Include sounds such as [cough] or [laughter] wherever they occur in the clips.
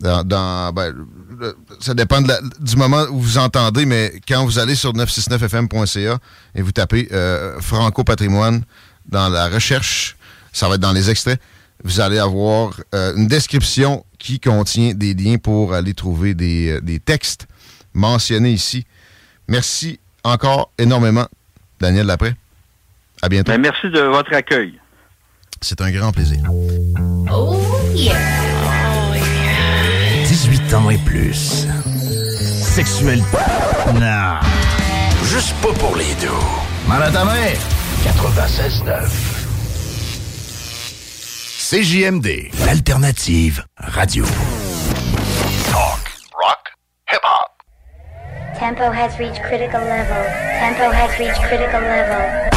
Dans, dans- ben, ça dépend de la- du moment où vous entendez, mais quand vous allez sur 969fm.ca et vous tapez euh, Franco Patrimoine dans la recherche, ça va être dans les extraits, vous allez avoir euh, une description qui contient des liens pour aller trouver des, euh, des textes mentionnés ici. Merci encore énormément, Daniel Lapré. À bientôt. Ben, merci de votre accueil. C'est un grand plaisir. Oh yeah. 18 ans et plus. Sexuel. Non. Juste pas pour les deux. Mal à ta mère. 96.9. CJMD. L'alternative radio. Talk. Rock. Hip-hop. Tempo has reached critical level. Tempo has reached critical level.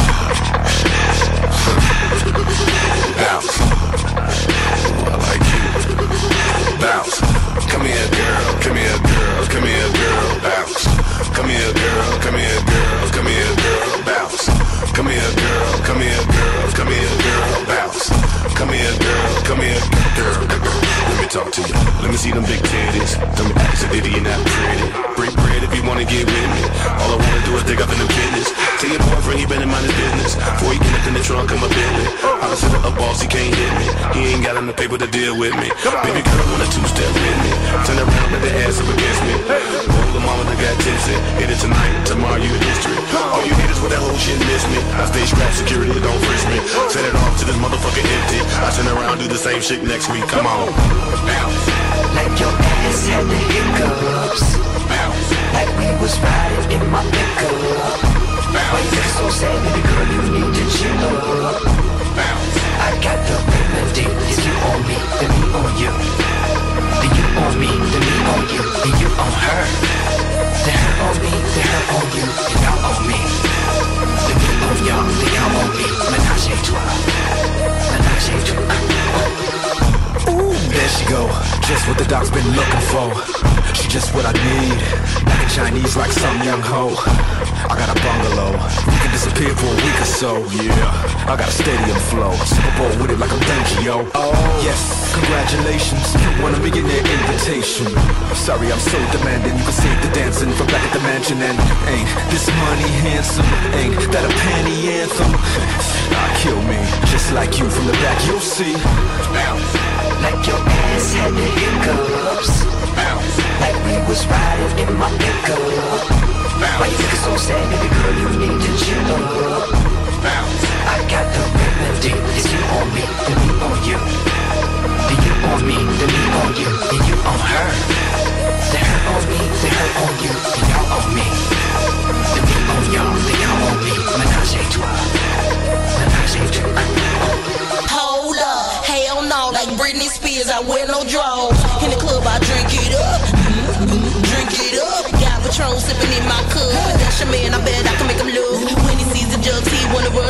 Shit next week. Come on. I got a stadium flow. Super Bowl with it like I'm yo. Oh, yes. Congratulations. You won a millionaire invitation. Sorry, I'm so demanding. You can save the dancing from back at the mansion. And ain't this money handsome? Ain't that a panty anthem? Ah, kill me. Just like you from the back, you'll see. Bounce. Like your ass had the hiccups. Bounce. Like we was riding in my pickup. Why you looking so sad, baby girl? You need to chill up. Bounce. I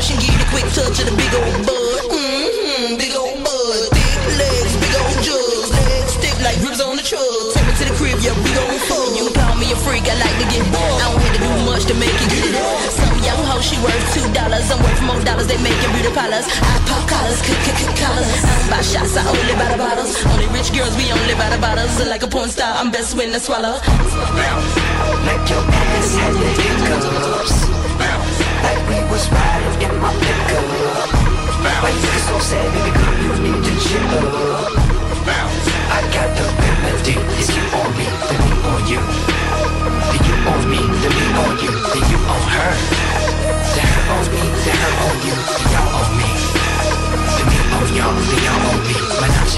rush and get a quick touch of the big old bud. Mm-hmm, big old bud, thick legs, big old jugs, legs stiff like ribs on the truck. Take me to the crib, yeah, we gon' fuck. You call me a freak, I like to get bored. I don't have to do much to make it up. Some young hoe, she worth two dollars. I'm worth more dollars, they making beauty parlors. I pop collars, kick, kick, kick collars. I don't buy shots, I only buy the bottles. Only rich girls, we only buy the bottles. Like a porn star, I'm best when I swallow. Like your ass had the hiccups. you. I got the remedy. It's you on me, then you. You me, then me you. You me, you. Me. Me me.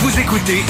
Vous écoutez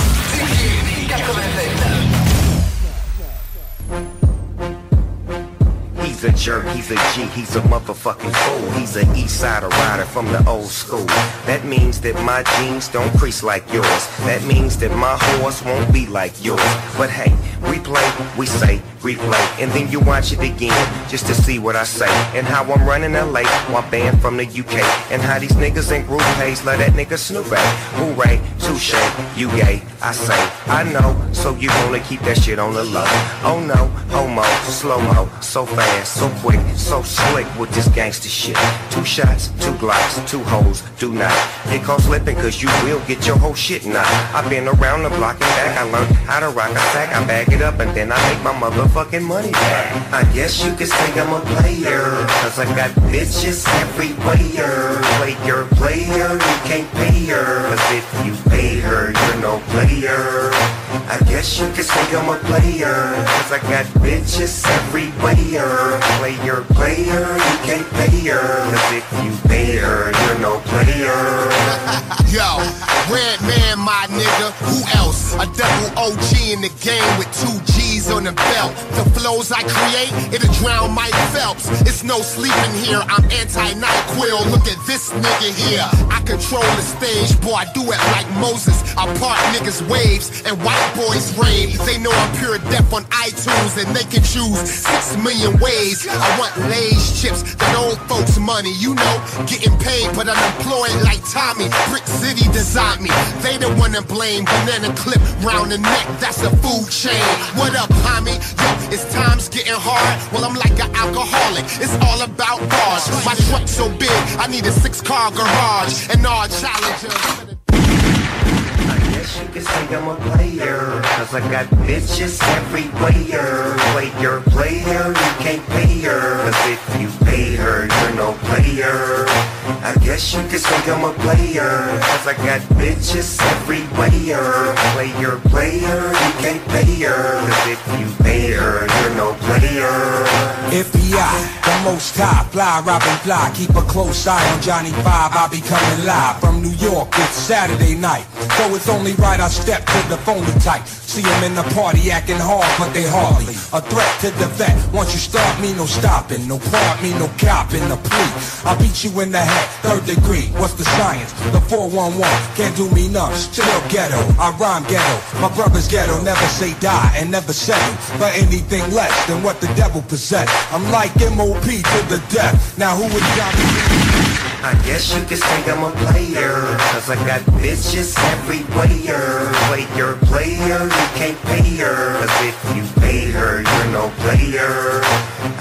a jerk, he's a G, he's a motherfucking fool. He's an east side rider from the old school. That means that my jeans don't crease like yours. That means that my horse won't be like yours. But hey, we play, we say, replay, and then you watch it again just to see what I say and how I'm running LA while banned from the UK and how these niggas in group pays let that nigga Snoop at. Hooray, touche, you gay, I say, I know, so you wanna keep that shit on the low. Oh no, homo, slow mo, so fast, so quick, so slick with this gangster shit. Two shots, two glocks, two hoes, do not get caught slipping cause you will get your whole shit knocked. I've been around the block and back, I learned how to rock a sack, I bag it up and then I make my motherfucking money back. I guess you could say I'm a player, cause I got bitches everywhere. Player, player, you can't pay her, cause if you pay her, you're no player. I guess you could say I'm a player, cause I got bitches everywhere. Player, player, you can't pay her, cause if you pay her, you're no player. [laughs] Yo, Red Man, my nigga. Who else? A double OG in the game with two G's on the belt. The flows I create, it'll drown Mike Phelps. It's no sleeping here. I'm anti-NyQuil. Look at this nigga here. I control the stage, boy. I do it like Moses. I part niggas' waves and white boys rave. They know I'm pure death on iTunes and they can choose six million ways. I want Lay's chips, that old folks' money. You know, getting paid, but unemployed like Tommy. Brick City designed me. They the one to blame. Banana clip round the neck, that's a food chain. What up, homie? Yo, it's times getting hard. Well, I'm like an alcoholic. It's all about bars. My truck's so big, I need a six-car garage and all challengers. Guess you could say I'm a player Cause I got bitches everywhere Player, player, you can't pay her Cause if you pay her, you're no player I guess you could say I'm a player Cause I got bitches everywhere Player, player, you can't pay her Cause if you pay her, you're no player FBI, the most high, fly, Robin fly. Keep a close eye on Johnny Five. I'll be coming live from New York. It's Saturday night, so it's only right I step to the phony type. See him in the party acting hard, but they hardly a threat to the vet. Once you start me, no stopping, no part me, no copping, the plea. I beat you in the head, third degree. What's the science? The 411 can't do me none. Still ghetto, I rhyme ghetto. My brother's ghetto, never say die and never settle for anything less than what the devil possess I'm like MOP to the death. Now who would Johnny I guess you could say I'm a player. Cause I got bitches everywhere. Player, player, you can't pay her. Cause if you pay her, you're no player.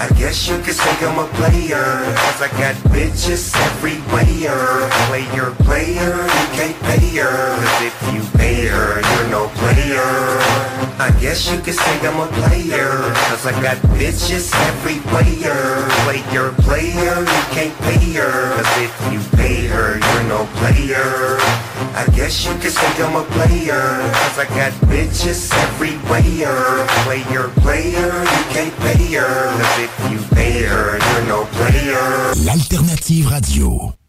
I guess you could say I'm a player. Cause I got bitches everywhere. Player, player, you can't pay her. Cause if you pay her, you're no player I guess you could say I'm a player. Cause I got bitches everywhere. Player, player, you can't pay her. Cause if you pay her, you're no player. I guess you could say I'm a player. Cause I got bitches everywhere. Player, player, you can't pay her. Cause if you pay her, you're no player. L'alternative radio.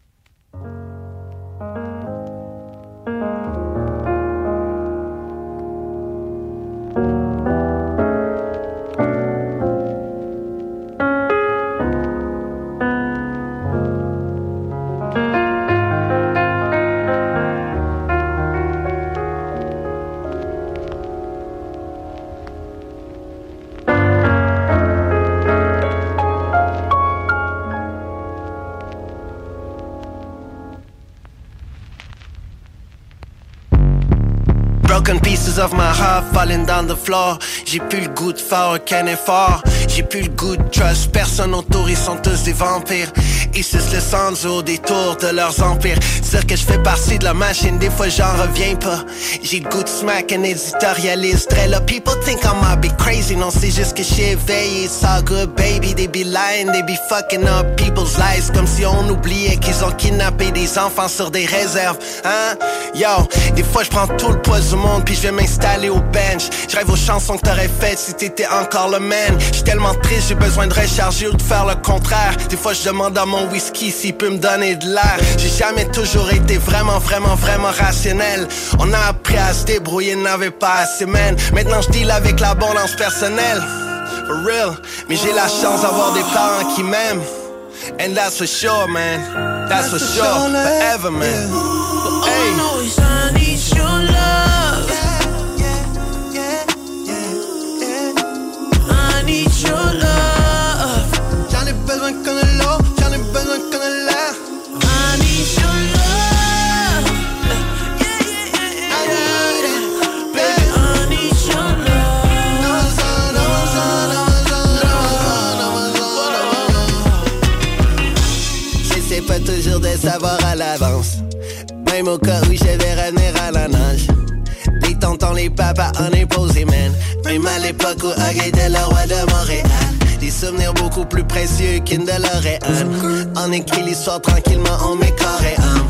Of my heart falling down the floor. J'ai plus le goût de faire aucun effort. J'ai plus le goût de trust. Personne autour, ils sont tous des vampires. Ils sucent le sang au détour de leurs empires. Dire que je fais partie de la machine, des fois j'en reviens pas. J'ai le goût de smack un éditorialiste. Très là, people think I might be crazy. Non, c'est juste que j'suis éveillé. It's good, baby. They be lying, they be fucking up people's lives. Comme si on oubliait qu'ils ont kidnappé des enfants sur des réserves. Hein? Yo, des fois je prends tout le poids du monde puis je vais m'installer au bench. Je aux chansons que t'aurais faites si t'étais encore le man. J'suis tellement triste, j'ai besoin de recharger ou de faire le contraire. Des fois, je demande à mon whisky s'il peut me donner de l'air. J'ai jamais toujours été vraiment, vraiment, vraiment rationnel. On a appris à se débrouiller, n'avait pas assez, man. Maintenant, je deal avec l'abondance personnelle. For real. Mais j'ai la chance d'avoir des parents qui m'aiment. And that's for sure, man. That's for sure. Forever, man. Hey. Même où je vais revenir à la nage. Les tontons, les papas en imposé, man. Même à l'époque où Hug était le roi de Montréal. Des souvenirs beaucoup plus précieux qu'une DeLorean. On écrit l'histoire tranquillement, on met corps et âme.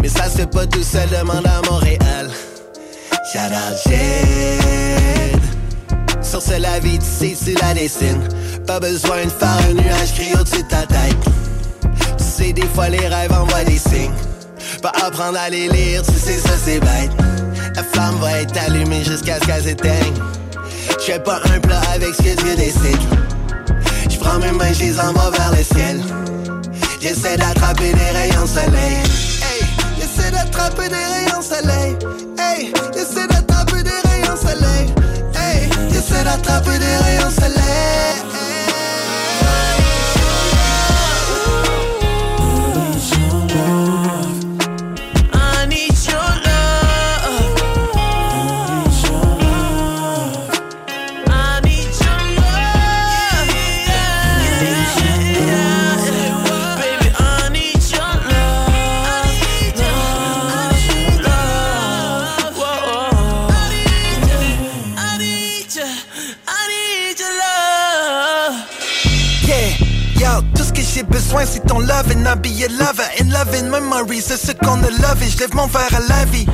Mais ça fait pas tout seul, demande à Montréal. Shout out. Sur ce, la vie, sais, tu la dessines. Pas besoin de faire un nuage gris au-dessus de ta tête. Tu sais, des fois, les rêves envoient des signes. Apprendre à les lire, tu sais, ça c'est bête. La flamme va être allumée jusqu'à ce qu'elle s'éteigne. Je fais pas un plat avec ce que Dieu décide. Je prends mes mains, je les envoie vers le ciel. J'essaie d'attraper des rayons de soleil. Hey, j'essaie d'attraper rayons c'est ce qu'on a love et je lève mon verre à la vie.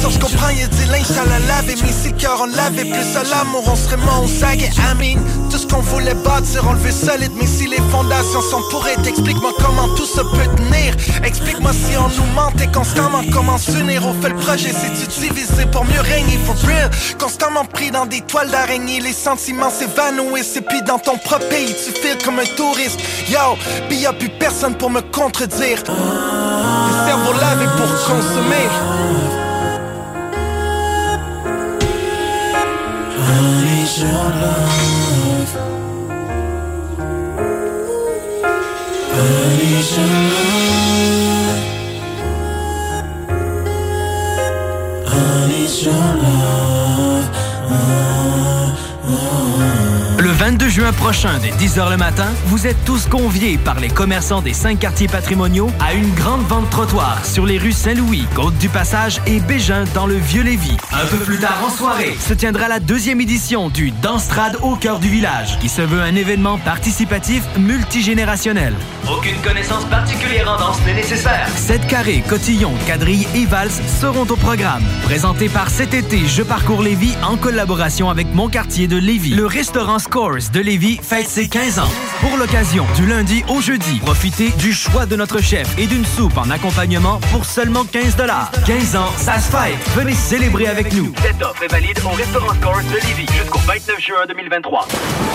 Sûr, je comprends, y'a du linge à la laver, mais si le cœur on l'avait plus à l'amour, on serait moins au sag et mean, tout ce qu'on voulait bâtir, on le veut solide, mais si les fondations sont pourries, explique-moi comment tout ça peut tenir. Explique-moi si on nous mentait constamment, comment s'unir au fait le projet, c'est-tu divisé pour mieux régner, for real. Constamment pris dans des toiles d'araignée, les sentiments s'évanouissent, et puis dans ton propre pays, tu files comme un touriste. Yo, pis y'a plus personne pour me contredire. Cerveau lavé pour consommer. I need your love. 22 juin prochain, dès 10h le matin, vous êtes tous conviés par les commerçants des cinq quartiers patrimoniaux à une grande vente trottoir sur les rues Saint-Louis, Côte-du-Passage et Bégin dans le Vieux-Lévis. Un peu plus tard en soirée, se tiendra la deuxième édition du Danstrad au cœur du village, qui se veut un événement participatif multigénérationnel. Aucune connaissance particulière en danse n'est nécessaire. 7 carrés, cotillons, quadrilles et valses seront au programme. Présenté par cet été Je parcours Lévis en collaboration avec mon quartier de Lévis. Le restaurant Scores de Lévis fête ses 15 ans. Pour l'occasion, du lundi au jeudi, profitez du choix de notre chef et d'une soupe en accompagnement pour seulement 15 15 ans, ça se fête. Venez célébrer avec nous. Cette offre est valide au restaurant Scores de Lévis jusqu'au 29 juin 2023.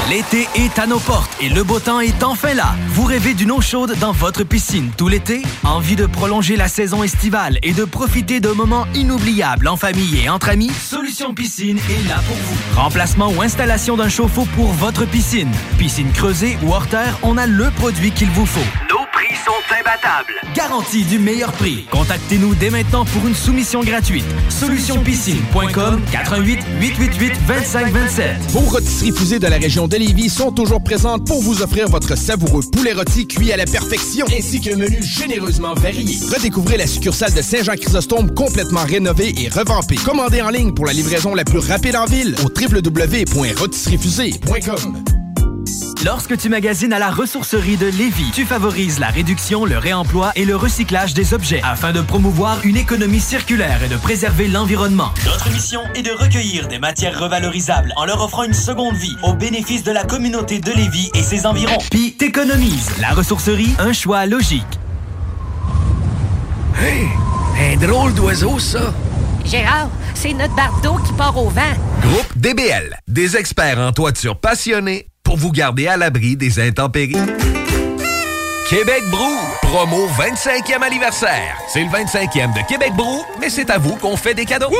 L'été est à nos portes et le beau temps est enfin là. Vous rêvez d'une eau chaude dans votre piscine tout l'été? Envie de prolonger la saison estivale et de profiter de moments inoubliables en famille et entre amis? Solution Piscine est là pour vous. Remplacement ou installation d'un chauffe-eau pour votre piscine. Piscine creusée ou hors terre, on a le produit qu'il vous faut. Sont imbattables. Garantie du meilleur prix. Contactez-nous dès maintenant pour une soumission gratuite. Solutionpiscine.com 88 888 2527. Vos rôtisseries fusées de la région de Lévis sont toujours présentes pour vous offrir votre savoureux poulet rôti cuit à la perfection, ainsi qu'un menu généreusement varié. Redécouvrez la succursale de Saint-Jean-Chrysostome complètement rénovée et revampée. Commandez en ligne pour la livraison la plus rapide en ville au www.rôtisseriefusée.com. Lorsque tu magasines à la ressourcerie de Lévis, tu favorises la réduction, le réemploi et le recyclage des objets afin de promouvoir une économie circulaire et de préserver l'environnement. Notre mission est de recueillir des matières revalorisables en leur offrant une seconde vie au bénéfice de la communauté de Lévis et ses environs. Puis t'économises. La ressourcerie, un choix logique. Hey, un drôle d'oiseau, ça. Gérard, c'est notre bardeau qui part au vent. Groupe DBL, des experts en toiture passionnés pour vous garder à l'abri des intempéries. Québec Brou, promo 25e anniversaire. C'est le 25e de Québec Brou, mais c'est à vous qu'on fait des cadeaux.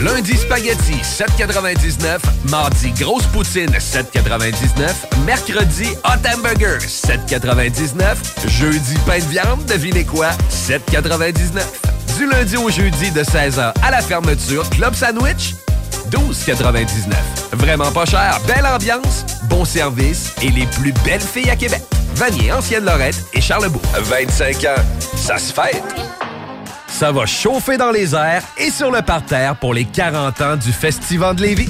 Lundi spaghetti 7,99, mardi grosse poutine 7,99, mercredi hot hamburger 7,99, jeudi pain de viande, devinez quoi 7,99. Du lundi au jeudi de 16h à la fermeture, club sandwich 12,99. Vraiment pas cher, belle ambiance, bon service et les plus belles filles à Québec. Vanier, Ancienne-Lorette et Charlebourg. 25 ans, ça se fête. Ça va chauffer dans les airs et sur le parterre pour les 40 ans du Festival de Lévis.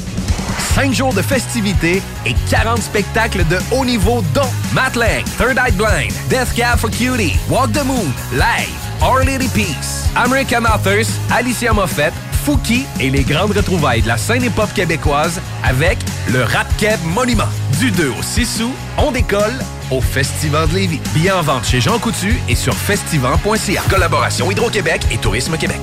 5 jours de festivités et 40 spectacles de haut niveau dont Matt Lang, Third Eye Blind, Death Cab for Cutie, Walk the Moon, Live, Our Lady Peace, American Authors, Alicia Moffett, Fouki et les grandes retrouvailles de la scène hip-hop québécoise avec le Rap Keb Monument. Du 2 au 6 août, on décolle au Festival de Lévis. Billets en vente chez Jean Coutu et sur festival.ca. Collaboration Hydro-Québec et Tourisme Québec.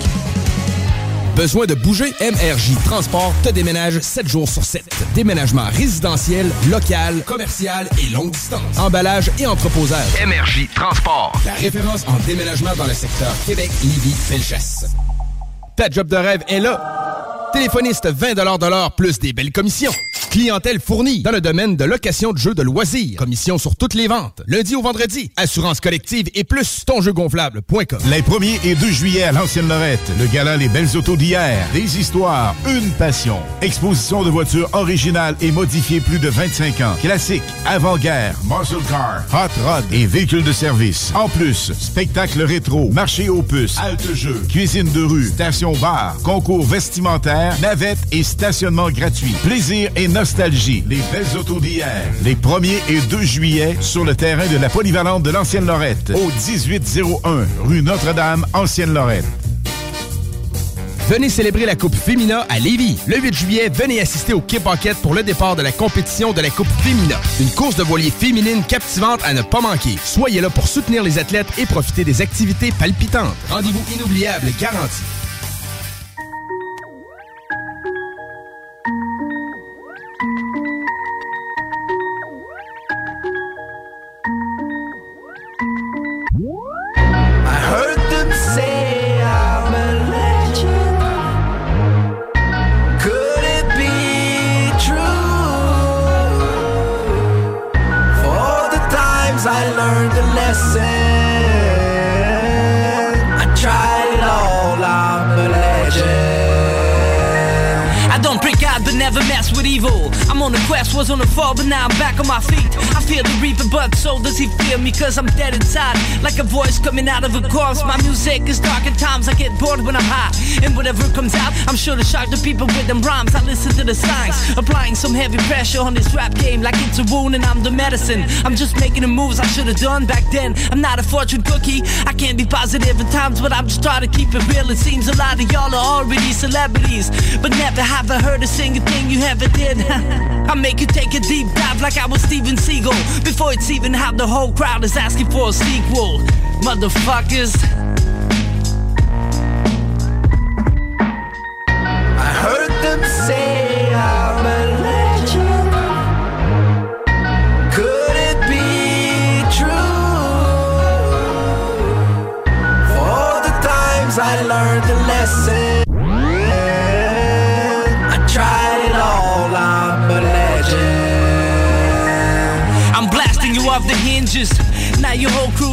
Besoin de bouger? MRJ Transport te déménage 7 jours sur 7. Déménagement résidentiel, local, commercial et longue distance. Emballage et entreposage. MRJ Transport. La référence en déménagement dans le secteur Québec-Lévis-Felchasse. Ta job de rêve est là. Téléphoniste 20 de l'heure plus des belles commissions. Clientèle fournie dans le domaine de location de jeux de loisirs. Commission sur toutes les ventes. Lundi au vendredi. Assurance collective et plus tonjeugonflable.com. Les 1er et 2 juillet à l'Ancienne Lorette, le gala Les Belles Autos d'hier. Des histoires, une passion. Exposition de voitures originales et modifiées plus de 25 ans. Classiques, avant-guerre, muscle car, hot rod et véhicules de service. En plus, spectacle rétro, marché aux puces, halte jeux, cuisine de rue, station bar, concours vestimentaire, navette et stationnement gratuit. Plaisir et nostalgie. Les Belles Autos d'hier. Les 1er et 2 juillet sur le terrain de la polyvalente de l'Ancienne Lorette. Au 1801 rue Notre-Dame, Ancienne Lorette. Venez célébrer la Coupe Fémina à Lévis. Le 8 juillet, venez assister au Kip Pocket pour le départ de la compétition de la Coupe Fémina. Une course de voilier féminine captivante à ne pas manquer. Soyez là pour soutenir les athlètes et profiter des activités palpitantes. Rendez-vous inoubliable garanti. Back on my feet. I fear the reaper, but so does he fear me, cause I'm dead inside. Like a voice coming out of a corpse. My music is dark at times, I get bored when I'm high. And whatever comes out, I'm sure to shock the people with them rhymes. I listen to the signs, applying some heavy pressure on this rap game, like it's a wound and I'm the medicine. I'm just making the moves I should have done back then. I'm not a fortune cookie, I can't be positive at times, but I'm just trying to keep it real. It seems a lot of y'all are already celebrities, but never have I heard a single thing you ever did. [laughs] I make you take a deep dive like I was Steven Seagal. Before it's even how the whole crowd is asking for a sequel. Motherfuckers.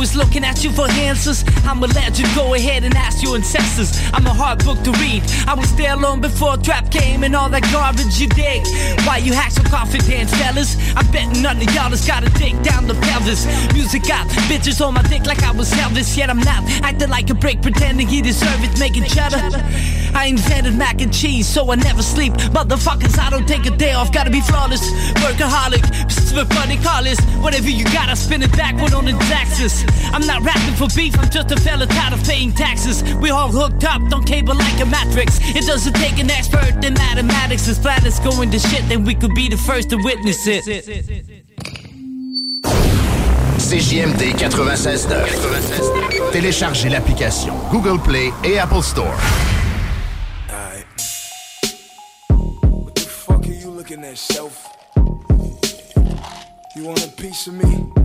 Is looking at you for answers. I'm a legend, go ahead and ask your ancestors. I'm a hard book to read. I was there long before trap came and all that garbage you dig. Why you hack so confident, fellas? I bet none of y'all has got a dick down the pelvis. Music got bitches on my dick like I was Elvis, yet I'm not acting like a brick, pretending he deserve it, making cheddar. I invented mac and cheese, so I never sleep. Motherfuckers, I don't take a day off, gotta be flawless. Workaholic, funny callers. Whatever you got, I spin it backward on the taxes. I'm not rapping for beef, I'm just a fella tired of paying taxes. We all hooked up, don't cable like a matrix. It doesn't take an expert in mathematics. As flat as going to shit, then we could be the first to witness it. CJMD 96.9. Téléchargez l'application Google Play et Apple Store. fuck are you looking at, self? You want a piece of me?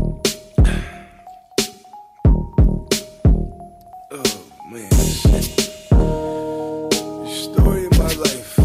Oh man, story of my life.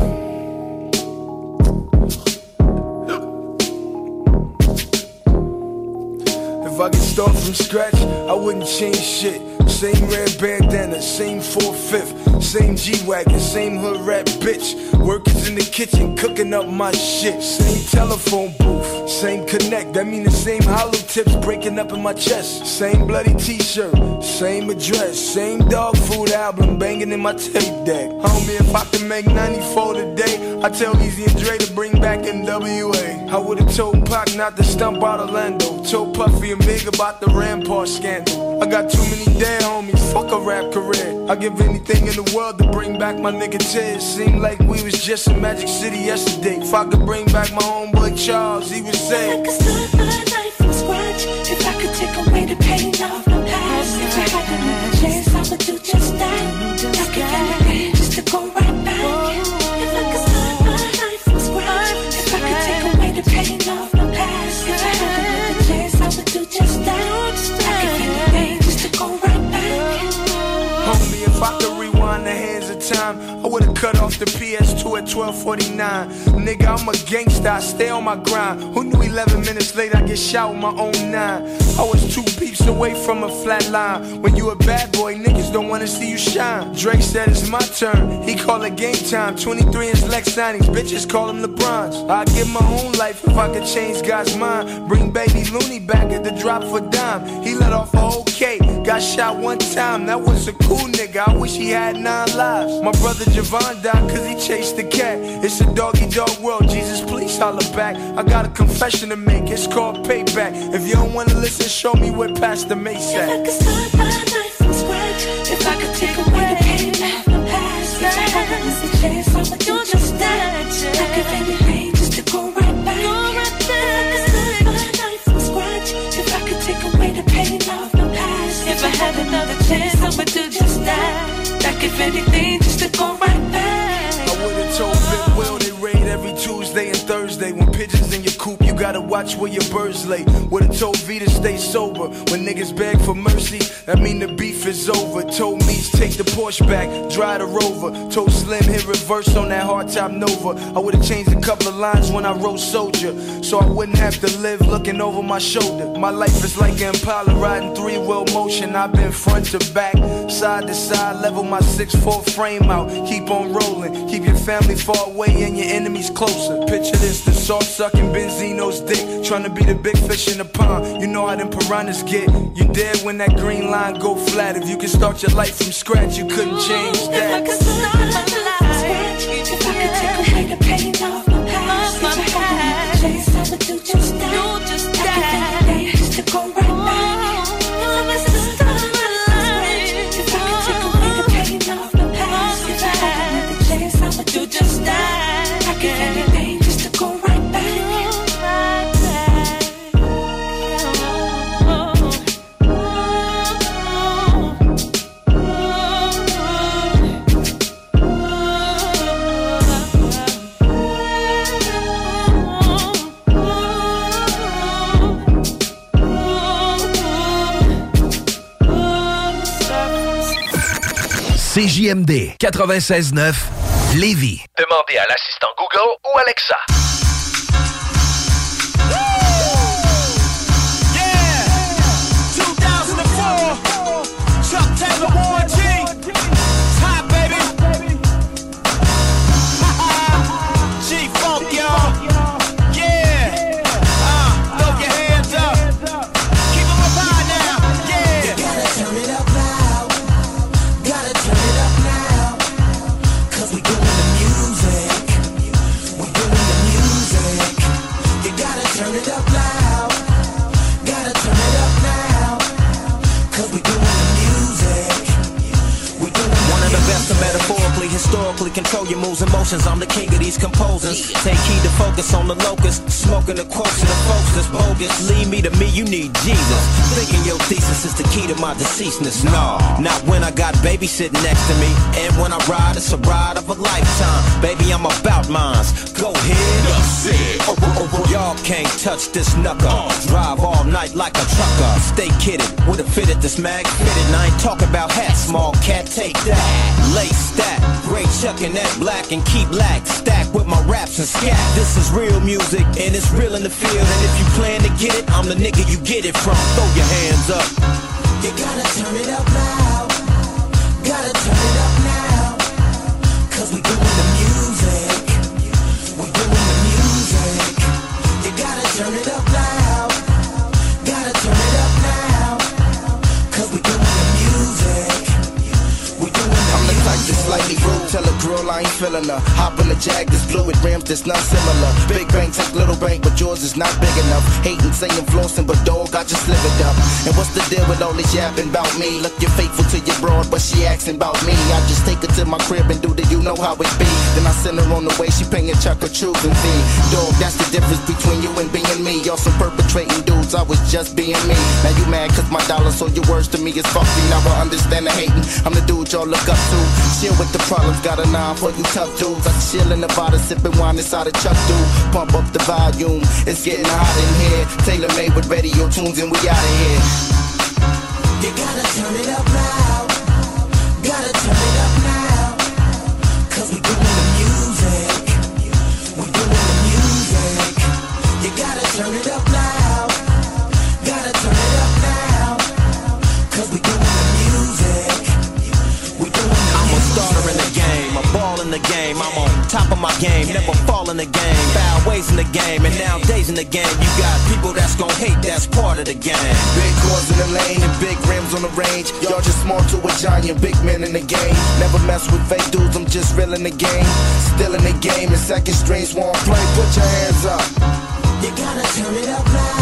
If I could start from scratch, I wouldn't change shit. Same red bandana, same 4-5, same G-Wagon, same hood rat bitch. Workers in the kitchen cooking up my shit. Same telephone booth, same connect. That mean the same hollow tips breaking up in my chest. Same bloody t-shirt, same address, same dog food album banging in my tape deck. Homie, if I could make 94 today, I tell Easy and Dre to bring back NWA. I would've told Pac not to stump out Orlando. Told Puffy and Big about the Rampart scandal. I got too many dead homies, fuck a rap career. I give anything in the world to bring back my nigga Tiz. Seemed like we was just in Magic City yesterday. If I could bring back my homeboy Charles, he would say. I could start my life from scratch if I could take away the pain of my past. If I had another chance, I would do just that. I could anything just to go right back. If I could start my life from scratch, if I could take away the pain of my past. If I had another chance, I would do just that. I could anything just to go right back. Homie, if I could rewind the hands of time, I would've cut off the PS2 at 1249. Nigga, I'm a gangster, I stay on my grind. Who knew 11 minutes later I get shot with my own nine? I was two beeps away from a flat line. When you a bad boy, niggas don't wanna see you shine. Drake said it's my turn, he call it game time. 23 is Lex signings, bitches call him LeBron's. I'd give my own life if I could change God's mind. Bring baby Looney back at the drop for dime. He let off a whole cake, got shot one time. That was a cool nigga, I wish he had nine lives. My brother Javon died cause he chased the cat. It's a doggy dog world, Jesus, please holler back. I got a confession to make, it's called payback. If you don't wanna listen, show me where Pastor Mace If I at. could start my life from scratch, if I could take away the pain of my past, if I had another chance, I would do just that. I could anything just to go right back. If I could start my life from scratch, if I could take away the pain of my past, if I had another chance, I would do just that. I if anything just to go right back. I would've told they raid every Tuesday and Thursday. Pigeons in your coop, you gotta watch where your birds lay. Would've told V to stay sober. When niggas beg for mercy, that mean the beef is over. Told Meats take the Porsche back, drive the Rover. Told Slim hit reverse on that hard hardtop Nova. I would've changed a couple of lines when I wrote Soldier, so I wouldn't have to live looking over my shoulder. My life is like an Impala riding three wheel motion. I've been front to back, side to side, level my six four frame out. Keep on rolling, keep your family far away and your enemies closer. Picture this, the salt sucking Benzino's dick, trying to be the big fish in the pond. You know how them piranhas get. You dead when that green line go flat. If you could start your life from scratch, you couldn't change that. If I that. could start my life from scratch, if I could take away the pain of my past, if I CJMD 96.9 Lévis. Demandez à l'assistant Google ou Alexa. Your moves and motions. I'm the king of these composers. Take key to focus on the locust. Smoking the quotes of the folks that's bogus. Leave me to me, you need Jesus. Thinking your thesis is the key to my deceasedness. No, not when I got baby sitting next to me. And when I ride, it's a ride of a lifetime. Baby, I'm about mines. Go ahead. Oh, oh, oh, Y'all can't touch this knucker. Drive all night like a trucker. Stay kidded. With a fitted this mag fitted. And I ain't talking about hats. Small cat, take that. Lace that. Great chucking that black and keep lack. Stack with my raps and scat. This is real music and it's real in the field. And if you plan to get it, I'm the nigga you get it from. Throw your hands up. You gotta turn it up loud. Gotta turn it up now. Cause we doing Tell a girl I ain't feeling her. Hop in the jag that's blue with rims that's not similar. Big bank take little bank, but yours is not big enough. Hating, saying flossing, but dog, I just live it up. And what's the deal with all this yapping about me? Look, you're faithful to your broad, but she asking about me. I just take her to my crib and do the you know how it be. Then I send her on the way, she paying chuck or choosing fee. Dog, that's the difference between you and being me. Y'all some perpetrating dudes, I was just being me. Now you mad cause my dollar, so your words to me is you. Now I understand the hating. I'm the dude y'all look up to. Chill with the problems, got a nine for you tough dudes. I chill in Nevada, sipping wine inside a truck dude. Pump up the volume, it's getting hot in here. Taylor made with radio tunes, and we out of here. You gotta turn it up loud. My game, never fall in the game. Foul ways in the game, and nowadays in the game, you got people that's gon' hate, that's part of the game. Big cars in the lane and big rims on the range. Y'all just small to a giant, big men in the game. Never mess with fake dudes, I'm just real in the game. Still in the game, and second strings won't play. Put your hands up. You gotta turn it up loud.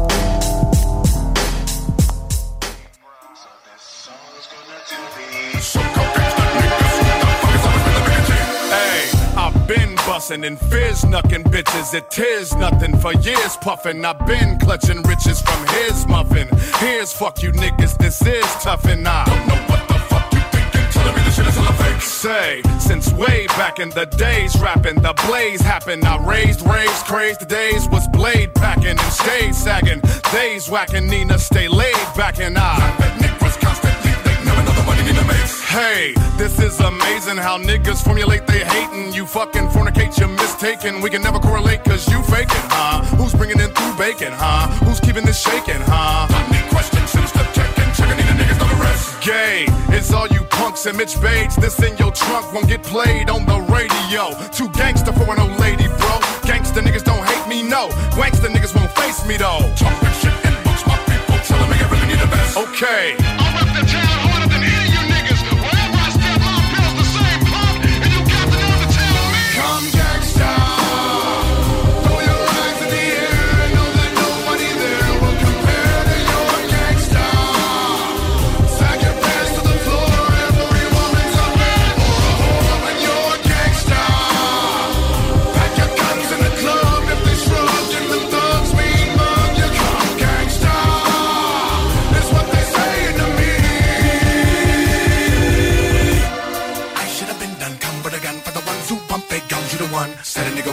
bussin' and fizz knuckin' bitches. It is nothing for years puffin'. I've been clutching riches from his muffin. Here's fuck you niggas, this is tough and I don't know what the fuck you thinking. Telling me this shit is all a fake. Say, since way back in the days, rapping the blaze happened. I raised, raised, crazed days, was blade packing and stayed sagging. Days whacking Nina, stay laid back and I. Hey, this is amazing how niggas formulate they hating. You fucking fornicate, you're mistaken. We can never correlate cause you faking, huh? Who's bringing in through bacon, huh? Who's keeping this shaking, huh? I need questions instead of checking. Checking in the niggas not arrest. Gay, it's all you punks and Mitch Bates. This in your trunk won't get played on the radio. Too gangster for an old lady, bro. Gangster niggas don't hate me, no. Gangster niggas won't face me, though. Talking shit in books, my people telling me I really need the best. Okay.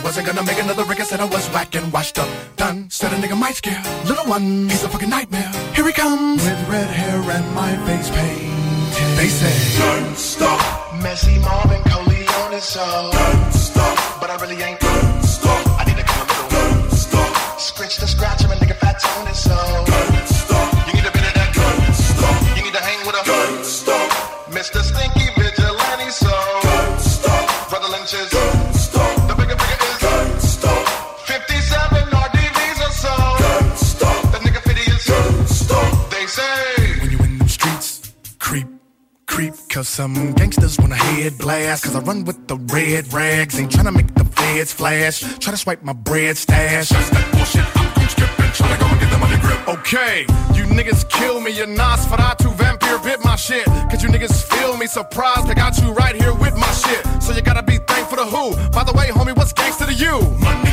Wasn't gonna make another record. Said I was whack and washed up. Done. Said a nigga might scare little one. He's a fucking nightmare. Here he comes with red hair and my face painted. They say don't stop. Messy Marvin Coleone so oh. don't stop. Blast, cause I run with the red rags. Ain't tryna make the feds flash. Try to swipe my bread stash. That's that bullshit. I'm gon' skip and try to go and get the money grip. Okay, you niggas kill me. Your Nosferatu vampire bit my shit. Cause you niggas feel me. Surprised I got you right here with my shit. So you gotta be thankful to who? By the way, homie, what's gangster to you? Money,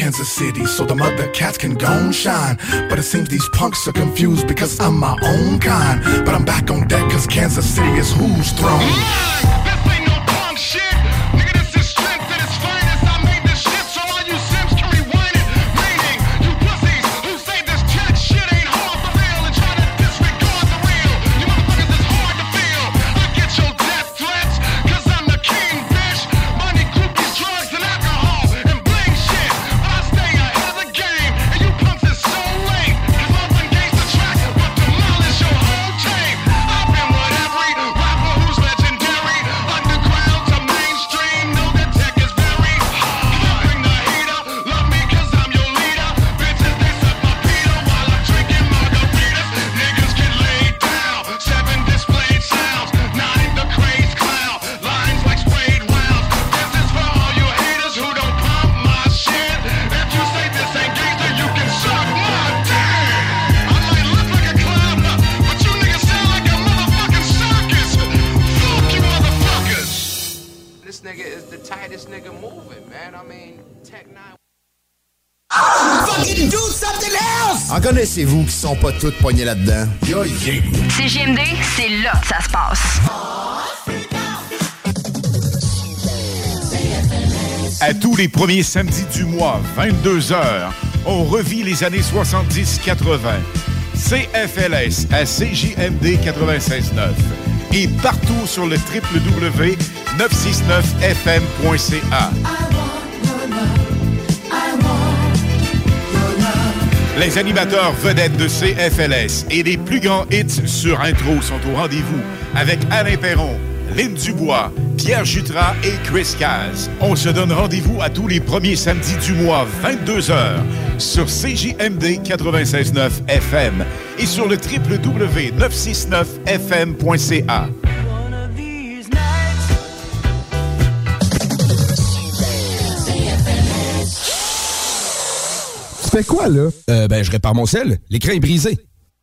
Kansas City so the mother cats can go and shine. But it seems these punks are confused because I'm my own kind. But I'm back on deck cause Kansas City is who's throne. Nigga moving, man. I mean, Tech 9. Fucking do something else! En connaissez-vous qui sont pas toutes poignées là-dedans? Yo, yeah. CGMD, c'est là que ça se passe. À tous les premiers samedis du mois, 22h, on revit les années 70-80. CFLS à CJMD 96.9 et partout sur le www.969fm.ca. Les animateurs vedettes de CFLS et les plus grands hits sur intro sont au rendez-vous avec Alain Perron, Lynn Dubois, Pierre Jutras et Chris Caz. On se donne rendez-vous à tous les premiers samedis du mois, 22h, sur CJMD 96.9 FM et sur le www.969fm.ca. Tu fais quoi, là? Euh, ben, je répare mon sel. L'écran est brisé.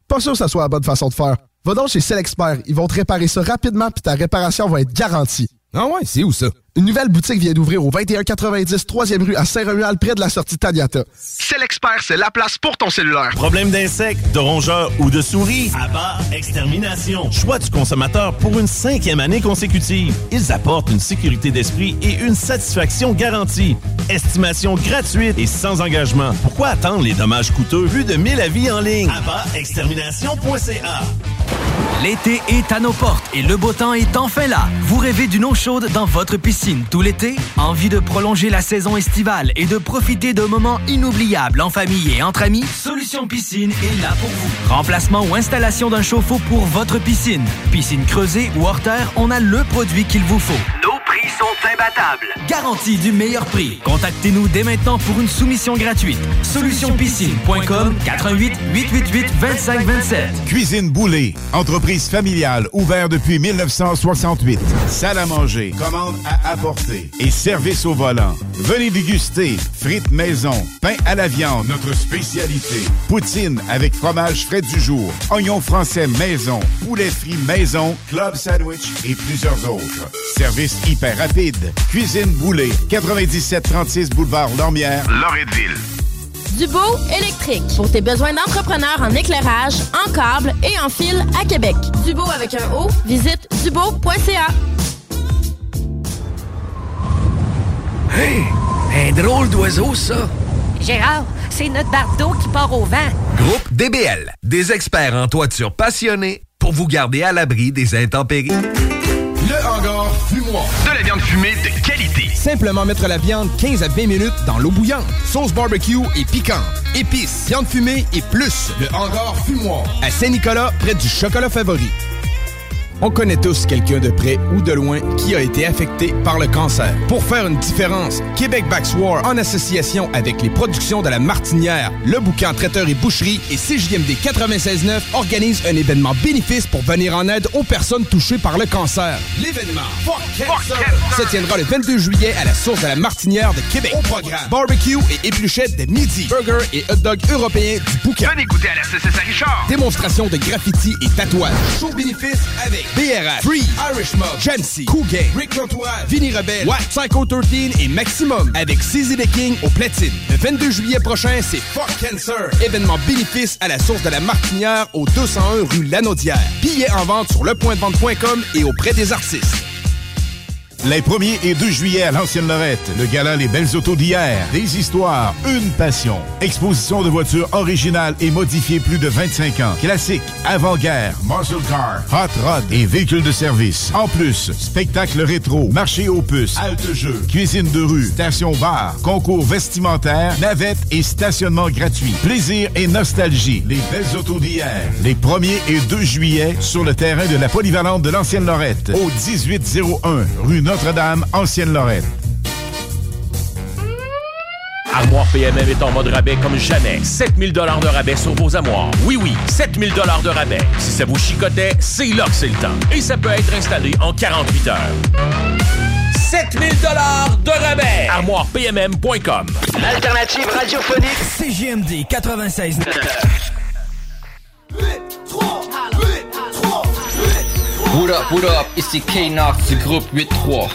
Pas sûr que ça soit la bonne façon de faire. Va donc chez Selexpert. Ils vont te réparer ça rapidement puis ta réparation va être garantie. Ah ouais, c'est où ça? Une nouvelle boutique vient d'ouvrir au 2190 3e rue à Saint-Romuald, près de la sortie Taniata. Selexpert, c'est la place pour ton cellulaire. Problème d'insectes, de rongeurs ou de souris? Abat Extermination. Choix du consommateur pour une cinquième année consécutive. Ils apportent une sécurité d'esprit et une satisfaction garantie. Estimation gratuite et sans engagement. Pourquoi attendre les dommages coûteux? Plus de 1000 avis en ligne? Abat Extermination.ca L'été est à nos portes et le beau temps est enfin là. Vous rêvez d'une eau chaude dans votre piscine? Tout l'été? Envie de prolonger la saison estivale et de profiter de moments inoubliables en famille et entre amis? Solution Piscine est là pour vous. Remplacement ou installation d'un chauffe-eau pour votre piscine. Piscine creusée ou hors terre, on a le produit qu'il vous faut. Nos prix sont imbattables. Garantie du meilleur prix. Contactez-nous dès maintenant pour une soumission gratuite. Solutionpiscine.com 88 888 2527. Cuisine Boulée, entreprise familiale ouverte depuis 1968. Salle à manger, commande à apporter et service au volant. Venez déguster frites maison, pain à la viande, notre spécialité. Poutine avec fromage frais du jour, oignons français maison, poulet frit maison, club sandwich et plusieurs autres. Service hyper rapide. Cuisine Boulée, 9736 boulevard Lormière, Loretteville. Dubo électrique. Pour tes besoins d'entrepreneur en éclairage, en câble et en fil à Québec. Dubo avec un O, visite dubo.ca. Hey! Un drôle d'oiseau, ça! Gérard, c'est notre bardeau qui part au vent. Groupe DBL, des experts en toiture passionnés pour vous garder à l'abri des intempéries. Le hangar fumoir. De la viande fumée de qualité. Simplement mettre la viande 15 à 20 minutes dans l'eau bouillante. Sauce barbecue et piquante. Épices, viande fumée et plus. Le hangar fumoir. À Saint-Nicolas, près du chocolat favori. On connaît tous quelqu'un de près ou de loin qui a été affecté par le cancer. Pour faire une différence, Québec War, en association avec les productions de la Martinière, le bouquin Traiteur et Boucherie et CJMD 96.9 organise un événement bénéfice pour venir en aide aux personnes touchées par le cancer. L'événement Fuck Cancer se tiendra le 22 juillet à la source de la Martinière de Québec. Au programme, barbecue et épluchettes de midi, burger et hot dog européens du bouquin. Venez goûter à la CCS Richard. Démonstration de graffiti et tatouage. Show bénéfice avec BRF, Free, Irish Mob, Cool Gang, Rick Lantois, Vinny Rebelle, Watt, Psycho 13 et Maximum avec CZ the King au platine. Le 22 juillet prochain, c'est Fuck Cancer. Événement bénéfice à la source de la Martinière au 201 rue Lanaudière. Billets en vente sur lepointdevente.com et auprès des artistes. Les 1er et 2 juillet à l'Ancienne Lorette, le gala Les Belles Autos d'hier. Des histoires, une passion. Exposition de voitures originales et modifiées plus de 25 ans. Classiques, avant-guerre, muscle car, hot rod et véhicules de service. En plus, spectacle rétro, marché aux puces, halte jeu, cuisine de rue, station bar, concours vestimentaire, navette et stationnement gratuit. Plaisir et nostalgie. Les Belles Autos d'hier. Les 1er et 2 juillet sur le terrain de la polyvalente de l'Ancienne Lorette au 1801 rue Notre-Dame, Ancienne-Lorette. Armoire PMM est en mode rabais comme jamais. 7000 dollars de rabais sur vos armoires. Oui, oui, 7000 dollars de rabais. Si ça vous chicotait, c'est là que c'est le temps. Et ça peut être installé en 48 heures. 7000 dollars de rabais. ArmoirePMM.com. L'alternative radiophonique CGMD 96. What up, what up, ici K-Nox du groupe 8-3.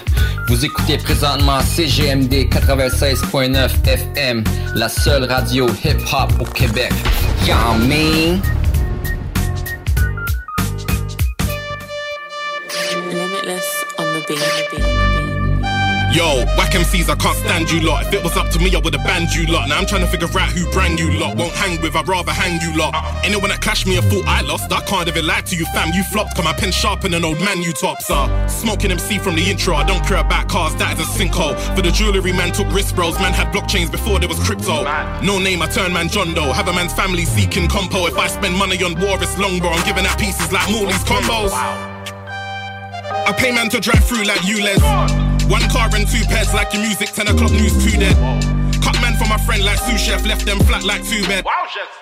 Vous écoutez présentement CGMD 96.9 FM, la seule radio hip-hop au Québec. Y'all mean? Limitless. Yo, whack MCs, I can't stand you lot. If it was up to me, I would've banned you lot. Now I'm trying to figure out who brand you lot. Won't hang with, I'd rather hang you lot. Anyone that clashed me, I thought I lost. I can't even lie to you, fam. You flopped, cause my pen sharper an old man you tops are. Smoking MC from the intro, I don't care about cars, that is a sinkhole. For the jewelry, man took wrist bros. Man had blockchains before there was crypto. No name, I turn man John Doe. Have a man's family seeking compo. If I spend money on war, it's longbow. I'm giving out pieces like Morley's combos. I pay man to drive through like ULEZ. One car and two pairs like your music, 10 o'clock news, two dead. Cut man for my friend like sous chef, left them flat like two bed.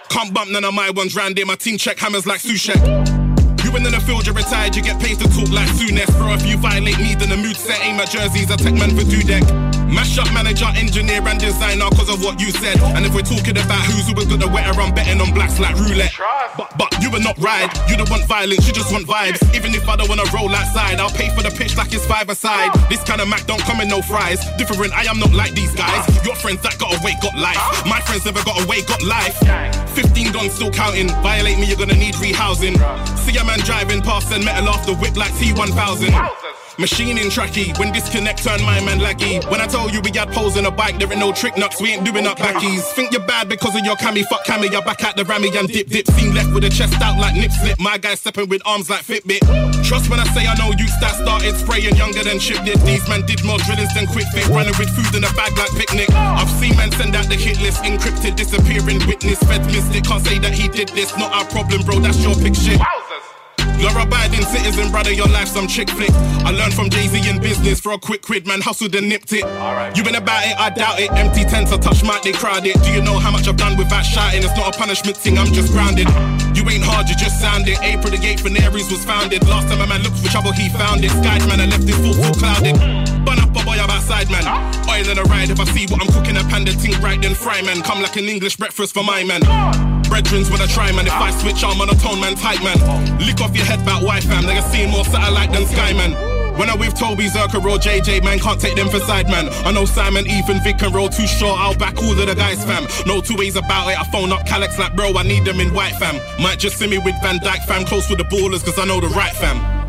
Can't bump none of my ones round here, my team check hammers like sous chef. You in the field, you're retired, you get paid to talk like Soonest. Bro, if you violate me, then the mood set aim at jerseys, I take man for deck. Mash up manager, engineer, and designer cause of what you said. And if we're talking about who's who was gonna wetter, I'm betting on blacks like roulette. But, but you would not ride, you don't want violence, you just want vibes. Even if I don't wanna roll outside, I'll pay for the pitch like it's five aside. This kind of Mac don't come in no fries. Different, I am not like these guys. Your friends that got away got life. My friends never got away got life. 15 guns still counting. Violate me, you're gonna need rehousing. See a man driving past and metal off the whip like T1000. Machining tracky, when disconnect turn my man laggy. When I told you we had poles in a bike, there ain't no trick nuts, we ain't doing up backies. Think you're bad because of your cami, fuck cami, you're back at the rammy and dip dip. Seen left with a chest out like nip slip, my guy stepping with arms like Fitbit. Trust when I say I know youths that started spraying younger than Chip did. These men did more drillings than quick fit, running with food in a bag like picnic. I've seen men send out the hit list, encrypted, disappearing witness, fed missed it, can't say that he did this, not our problem, bro, that's your pick shit. You're a abiding citizen, brother, your life some chick flick. I learned from Jay-Z in business for a quick quid, man, hustled and nipped it. You been about it, I doubt it. Empty tents, I touch mic, they crowd it. Do you know how much I've done without shouting? It's not a punishment thing, I'm just grounded. You ain't hard, you just sounded. April the gate for Aries was founded. Last time a man looked for trouble, he found it. Skies, man, I left his full full clouded. Bun up a boy, I'm outside, man. Oil in a ride, if I see what I'm cooking, a panda ting right, then fry, man. Come like an English breakfast for my man. Brethrens when I try, man. If I switch, I'm on a tone, man, tight, man. Lick off your head back, wife, fam. They see more satellite than Sky, man. When I with Toby, Zerka, or JJ, man, can't take them for side, man. I know Simon, Ethan, Vic, and roll too short. I'll back all of the guys, fam. No two ways about it. I phone up Calyx like, bro, I need them in white, fam. Might just see me with Van Dyke, fam. Close with the ballers, cause I know the right, fam.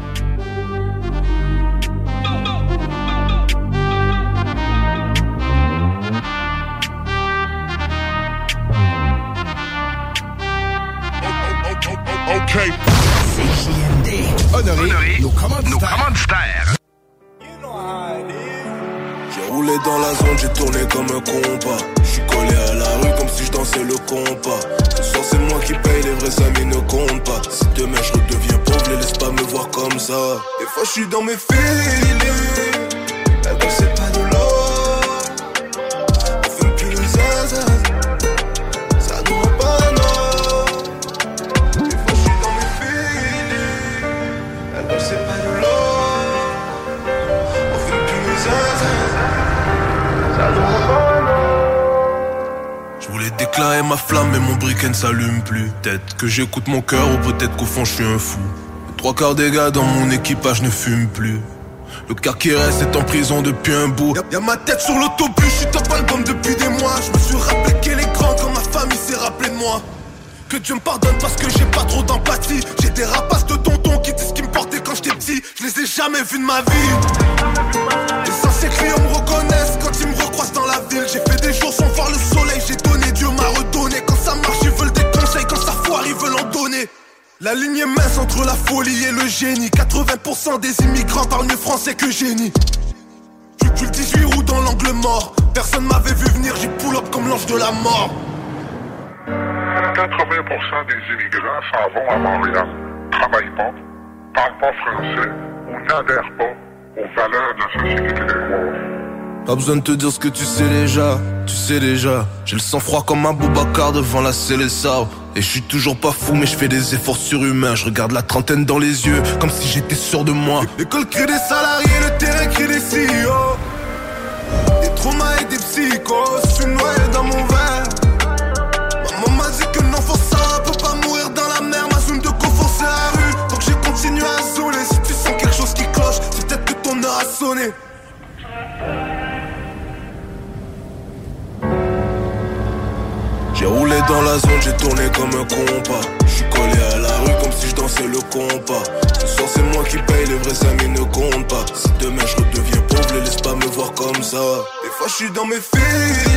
Fois je suis dans mes filets. Elle veut c'est pas de l'or. On fume plus le zaza. Ça nous rend pas non. Des fois je suis dans mes filets. Elle veut c'est pas de l'or. On fume plus le zaza. Ça nous rend pas. Je voulais déclarer ma flamme mais mon briquet ne s'allume plus Peut-être que j'écoute mon cœur ou peut-être qu'au fond je suis un fou Les Trois quarts des gars dans mon équipage ne fument plus. Le quart qui reste est en prison depuis un bout. Y'a ma tête sur l'autobus, je suis top album depuis des mois. Je me suis rappelé qu'elle est grande quand ma famille s'est rappelé de moi. Que Dieu me pardonne parce que j'ai pas trop d'empathie. J'ai des rapaces de tonton qui disent ce qui me portait quand j'étais petit. Je les ai jamais vus de ma vie la ligne est mince entre la folie et le génie 80% des immigrants parlent mieux français que génie Tu tu le 18 roues dans l'angle mort Personne m'avait vu venir, j'ai pull up comme l'ange de la mort 80% des immigrants s'en vont à Montréal, travaillent pas, parlent pas français ou n'adhèrent pas aux valeurs de la société québécoise. Pas besoin de te dire ce que tu sais déjà, tu sais déjà. J'ai le sang froid comme un Boubacar devant la Célessa. Et je suis toujours pas fou, mais je fais des efforts surhumains. Je regarde la trentaine dans les yeux, comme si j'étais sûr de moi. L'école crée des salariés, le terrain crée des CEO. Des traumas et des psychos, dans la zone, j'ai tourné comme un compas. J'suis collé à la rue comme si je dansais le compas. Ce soir c'est moi qui paye, les vrais amis ne comptent pas. Si demain je redeviens pauvre, les laisse pas me voir comme ça. Des fois je suis dans mes filets.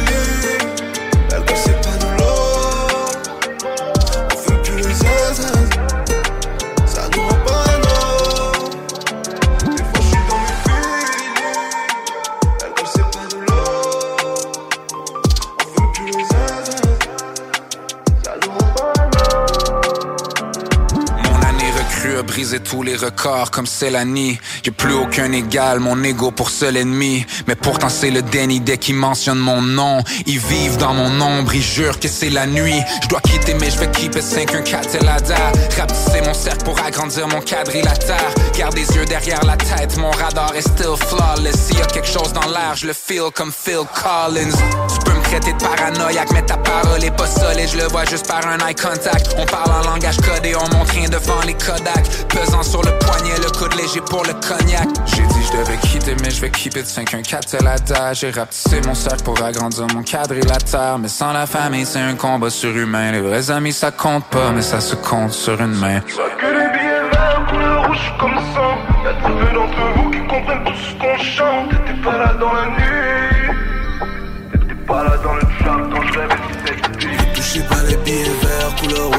Brisé tous les records comme Célanie. J'ai plus aucun égal, mon ego pour seul ennemi. Mais pourtant c'est le déni dès qu'ils mentionnent mon nom. Ils vivent dans mon ombre, ils jurent que c'est la nuit. Je dois quitter mais je vais keep it 514 Telada. Rapetisser mon cercle pour agrandir mon quadrilatère. Garde des yeux derrière la tête, mon radar est still flawless. S'il y a quelque chose dans l'air, je le feel comme Phil Collins. Traiter de paranoïaque, mais ta parole est pas solide. Je le vois juste par un eye contact. On parle en langage codé, on montre rien devant les Kodak. Pesant sur le poignet, le coude léger pour le cognac. J'ai dit je devais quitter, mais je vais keep it 514 Telada. J'ai rapetissé mon cercle pour agrandir mon quadrilatère. Mais sans la famille, c'est un combat surhumain. Les vrais amis, ça compte pas, mais ça se compte sur une main. Que les billets rouge, je suis comme ça. Y'a très peu d'entre vous qui comprennent tout ce qu'on chante. T'étais pas là dans la nuit.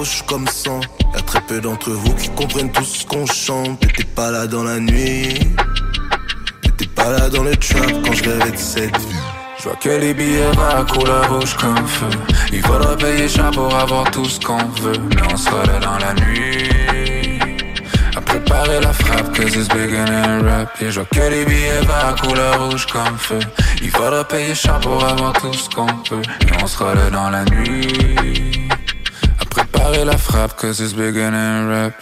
Suis comme ça. Y'a très peu d'entre vous qui comprennent tout ce qu'on chante. T'étais pas là dans la nuit. T'étais pas là dans le trap quand je rêvais de cette vie. Je vois que les billets verts couleur rouge comme feu. Il faudra payer cher pour avoir tout ce qu'on veut. Mais on sera là dans la nuit. À préparer la frappe, que c'est beginning rap. Et je vois que les billets verts couleur rouge comme feu. Il faudra payer cher pour avoir tout ce qu'on veut. Mais on sera là dans la nuit. À préparer la frappe, que c'est beginning rap.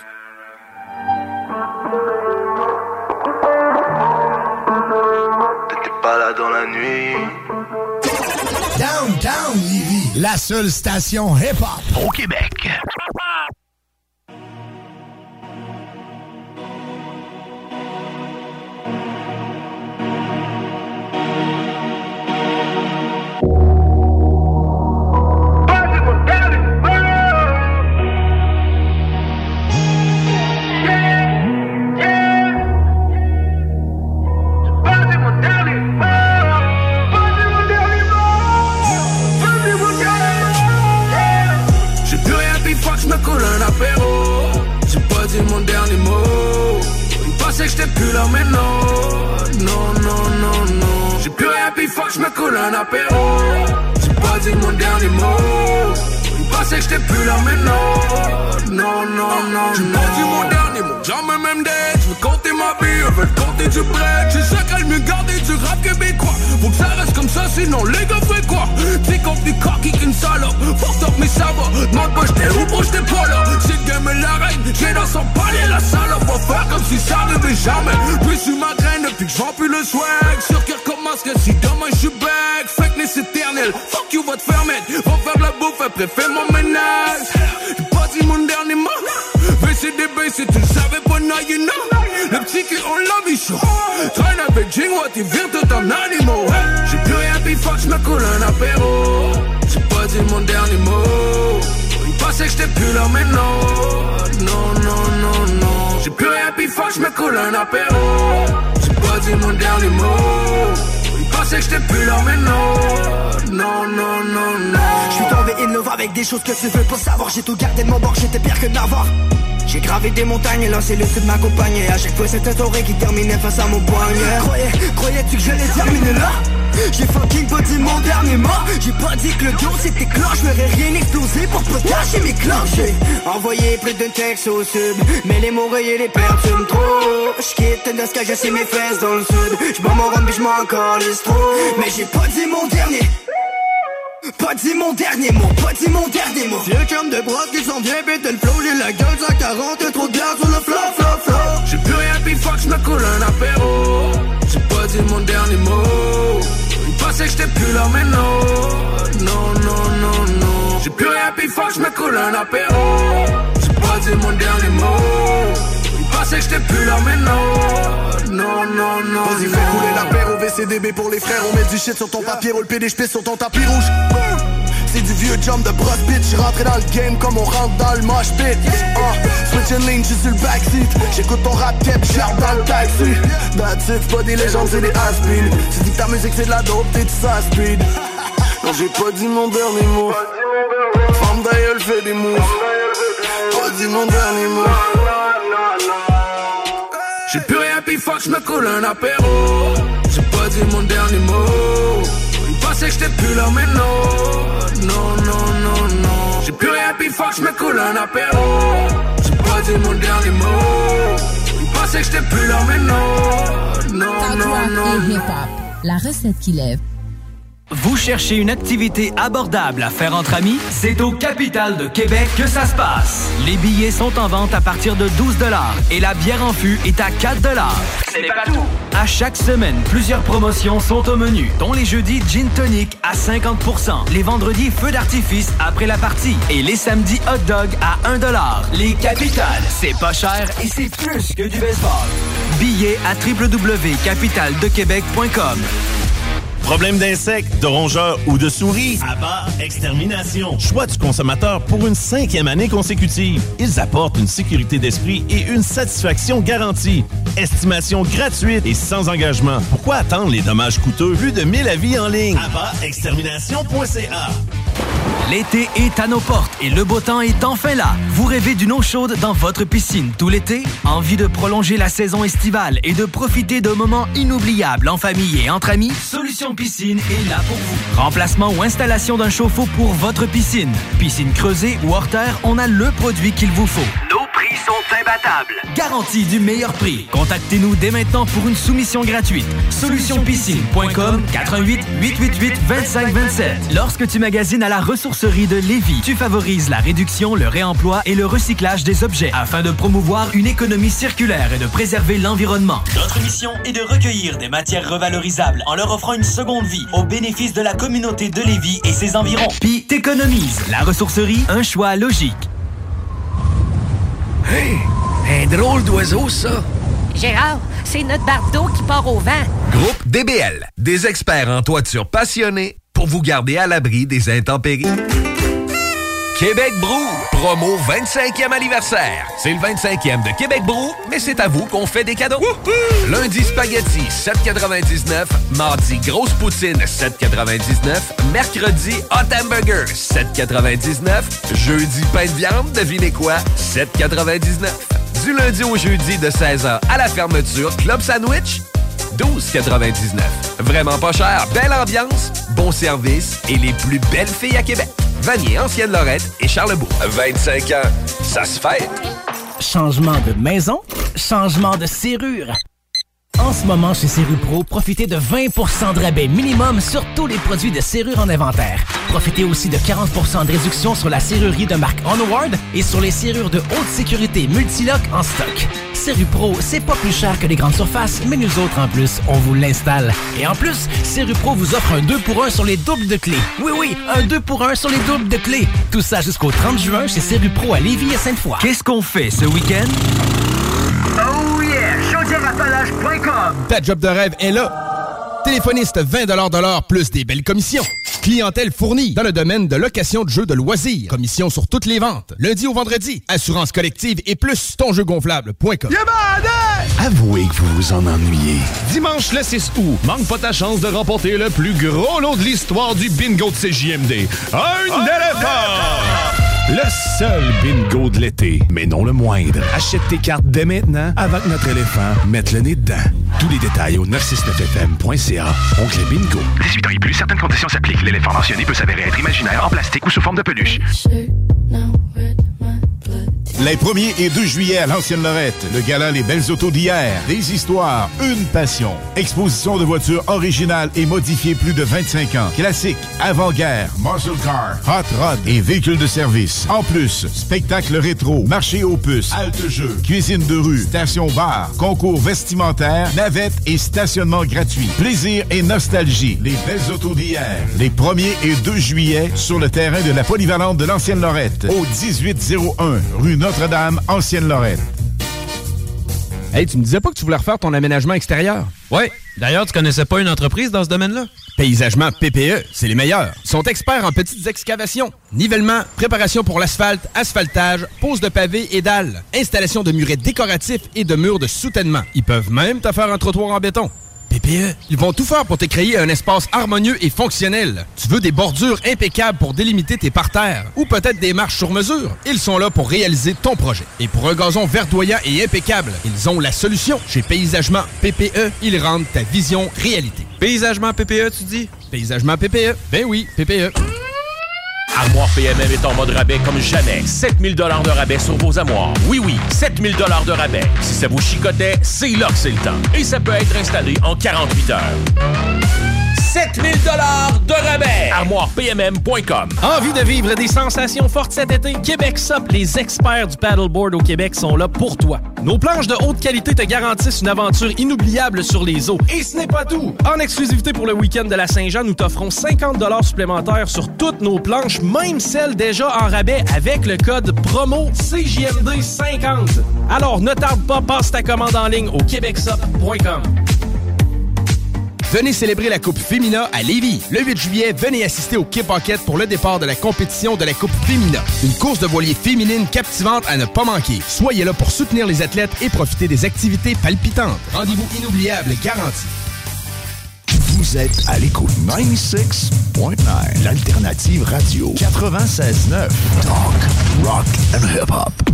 T'étais pas là dans la nuit. Downtown Livy, la seule station hip-hop au Québec. Savais pas, know. Le petit qui on l'a vie chaud. Traîne avec Jingwa, tu vires tout en animaux. J'ai plus rien, puis fuck, j'me coule un apéro. J'ai pas dit mon dernier mot. Ils pensaient que j'étais plus là, mais non. Non, non, non, non. J'ai plus rien, puis fuck, j'me coule un apéro. J'ai pas dit mon dernier mot. Ils pensaient que j'étais plus là, mais non. Non, non, non, non. Je suis tombé in love avec des choses que tu veux pas savoir J'ai tout gardé de mon bord, j'étais pire que Navarre j'ai gravé des montagnes et lancé le sud m'accompagner À chaque fois c'était toré qui terminait face à mon poignet Croyais, croyais-tu que j'allais terminer là? J'ai fucking pas dit mon dernier mot. J'ai pas dit que le dos c'était cloche J'aurais rien explosé pour pas mes cloches. J'ai envoyé plus d'un texte au sud. Mais les mots et les perturbent trop J'quitte ce cas j'ai mes fesses dans le sud. J'bois mon rhum pis j'm'en encore trop. Mais j'ai pas dit mon dernier pas dit mon dernier mot, pas dit mon dernier mot. Vieux comme de brosse qui s'en vient péter le flow J'ai la gueule à 40 trop de sur le flop, flop, flop J'ai plus rien puis fuck, j'me coule un apéro. J'ai pas dit mon dernier mot. Ils pensaient que j'étais plus là mais non. Non, non, non, non. J'ai plus rien puis fuck, j'me coule un apéro. J'ai pas dit mon dernier mot Pensaient que j'étais plus là mais non. Non, non, non Vas-y fais couler l'apéro VCDB pour les frères. On met du shit sur ton papier, roule PDHP sur ton tapis rouge. C'est du vieux jump de brosse bitch. Rentré dans le game comme on rentre dans le mosh pit. Uh, Switch lane, j'suis sur le backseat. J'écoute ton rap cap, j'arrive dans le taxi. That's it, pas des légendes, c'est des has-been Tu dis que ta musique c'est de la dope, t'es de sa speed. Non j'ai pas dit mon dernier mot. Femme d'ailleurs fait des moves. Pas dit mon dernier mot fuck, j'me coule un apéro. J'ai pas dit mon dernier mot. Ils pensaient que j'étais plus là mais non. Non, non, non, non. J'ai plus rien puis fuck, j'me coule un apéro. J'ai pas dit mon dernier mot. Ils pensaient que j'étais plus là mais non. Non, non, non, hip-hop, la recette qui lève. Vous cherchez une activité abordable à faire entre amis? C'est au Capital de Québec que ça se passe. Les billets sont en vente à partir de 12 et la bière en fût est à 4 C'est pas tout. À chaque semaine, plusieurs promotions sont au menu, dont les jeudis Gin Tonic à 50% les vendredis Feu d'artifice après la partie et les samedis Hot Dog à 1 Les Capitales, c'est pas cher et c'est plus que du baseball. Billets à www.capitaldequebec.com Problème d'insectes, de rongeurs ou de souris? Abba Extermination. Choix du consommateur pour une cinquième année consécutive. Ils apportent une sécurité d'esprit et une satisfaction garantie. Estimation gratuite et sans engagement. Pourquoi attendre les dommages coûteux? Plus de 1000 avis en ligne? Extermination.ca L'été est à nos portes et le beau temps est enfin là. Vous rêvez d'une eau chaude dans votre piscine tout l'été? Envie de prolonger la saison estivale et de profiter de moments inoubliables en famille et entre amis? Solution Piscine est là pour vous. Remplacement ou installation d'un chauffe-eau pour votre piscine. Piscine creusée ou hors terre, on a le produit qu'il vous faut. Prix sont imbattables. Garantie du meilleur prix. Contactez-nous dès maintenant pour une soumission gratuite. Solutionpiscine.com 88 888 2527. Lorsque tu magasines à la ressourcerie de Lévis, tu favorises la réduction, le réemploi et le recyclage des objets afin de promouvoir une économie circulaire et de préserver l'environnement. Notre mission est de recueillir des matières revalorisables en leur offrant une seconde vie au bénéfice de la communauté de Lévis et ses environs. Puis t'économises. La ressourcerie, un choix logique. Hey, un drôle d'oiseau, ça. Gérard, c'est notre bardeau qui part au vent. Groupe DBL, des experts en toiture passionnés pour vous garder à l'abri des intempéries. Québec Brou, promo 25e anniversaire. C'est le 25e de Québec Brou, mais c'est à vous qu'on fait des cadeaux. Lundi spaghetti 7,99, mardi grosse poutine 7,99, mercredi hot hamburger 7,99, jeudi pain de viande, devinez quoi 7,99. Du lundi au jeudi de 16h à la fermeture, club sandwich 12,99. Vraiment pas cher, belle ambiance, bon service et les plus belles filles à Québec. Vanier, Ancienne-Lorette et Charlebourg. 25 ans, ça se fait. Changement de maison, changement de serrure. En ce moment, chez Serrupro, profitez de 20% de rabais minimum sur tous les produits de serrure en inventaire. Profitez aussi de 40% de réduction sur la serrurerie de marque Onward et sur les serrures de haute sécurité Multilock en stock. Serrupro, c'est pas plus cher que les grandes surfaces, mais nous autres, en plus, on vous l'installe. Et en plus, Serrupro vous offre un 2 pour 1 sur les doubles de clés. Oui, oui, un 2 pour 1 sur les doubles de clés. Tout ça jusqu'au 30 juin chez Serrupro à Lévis et Sainte-Foy. Qu'est-ce qu'on fait ce week-end? Oh Ta job de rêve est là. Téléphoniste 20 de l'heure plus des belles commissions. Clientèle fournie dans le domaine de location de jeux de loisirs. Commission sur toutes les ventes. Lundi au vendredi. Assurance collective et plus tonjeugonflable.com. Avouez que vous vous en ennuyez. Dimanche le 6 août, manque pas ta chance de remporter le plus gros lot de l'histoire du bingo de CJMD. Un éléphant! Le seul bingo de l'été, mais non le moindre. Achète tes cartes dès maintenant avant que notre éléphant mette le nez dedans. Tous les détails au 969fm.ca. Oncle Bingo. 18 ans et plus, certaines conditions s'appliquent. L'éléphant mentionné peut s'avérer être imaginaire, en plastique ou sous forme de peluche. Les 1er et 2 juillet à l'Ancienne Lorette, le gala Les Belles Autos d'hier. Des histoires, une passion. Exposition de voitures originales et modifiées plus de 25 ans. Classiques, avant-guerre, muscle car, hot rod et véhicules de service. En plus, spectacle rétro, marché aux puces, halte jeu, cuisine de rue, station bar, concours vestimentaire, navette et stationnement gratuit. Plaisir et nostalgie. Les Belles Autos d'hier. Les 1er et 2 juillet sur le terrain de la polyvalente de l'Ancienne Lorette. Au 1801 rue Notre-Dame, Ancienne-Lorette. Hey, tu me disais pas que tu voulais refaire ton aménagement extérieur? Ouais. D'ailleurs, tu connaissais pas une entreprise dans ce domaine-là? Paysagement PPE, c'est les meilleurs. Ils sont experts en petites excavations, nivellement, préparation pour l'asphalte, asphaltage, pose de pavés et dalles, installation de murets décoratifs et de murs de soutènement. Ils peuvent même te faire un trottoir en béton. PPE, ils vont tout faire pour te créer un espace harmonieux et fonctionnel. Tu veux des bordures impeccables pour délimiter tes parterres ou peut-être des marches sur mesure? Ils sont là pour réaliser ton projet. Et pour un gazon verdoyant et impeccable, ils ont la solution. Chez Paysagement PPE, ils rendent ta vision réalité. Paysagement PPE, tu dis? Paysagement PPE. Ben oui, PPE. Armoire PMM est en mode rabais comme jamais. 7000 dollars de rabais sur vos armoires. Oui, oui, 7000 dollars de rabais. Si ça vous chicotait, c'est là que c'est le temps. Et ça peut être installé en 48 heures. 7000 dollars de rabais. ArmoirePMM.com. Envie de vivre des sensations fortes cet été? Québec Sup, les experts du paddleboard au Québec sont là pour toi. Nos planches de haute qualité te garantissent une aventure inoubliable sur les eaux. Et ce n'est pas tout! En exclusivité pour le week-end de la Saint-Jean, nous t'offrons 50 supplémentaires sur toutes nos planches, même celles déjà en rabais avec le code promo CJMD50. Alors ne tarde pas, passe ta commande en ligne au québecsup.com. Venez célébrer la Coupe Fémina à Lévis. Le 8 juillet, venez assister au Kip Pocket pour le départ de la compétition de la Coupe Fémina. Une course de voilier féminine captivante à ne pas manquer. Soyez là pour soutenir les athlètes et profiter des activités palpitantes. Rendez-vous inoubliable garanti. Vous êtes à l'écoute 96.9, l'alternative radio 96.9. Talk, rock and hip-hop.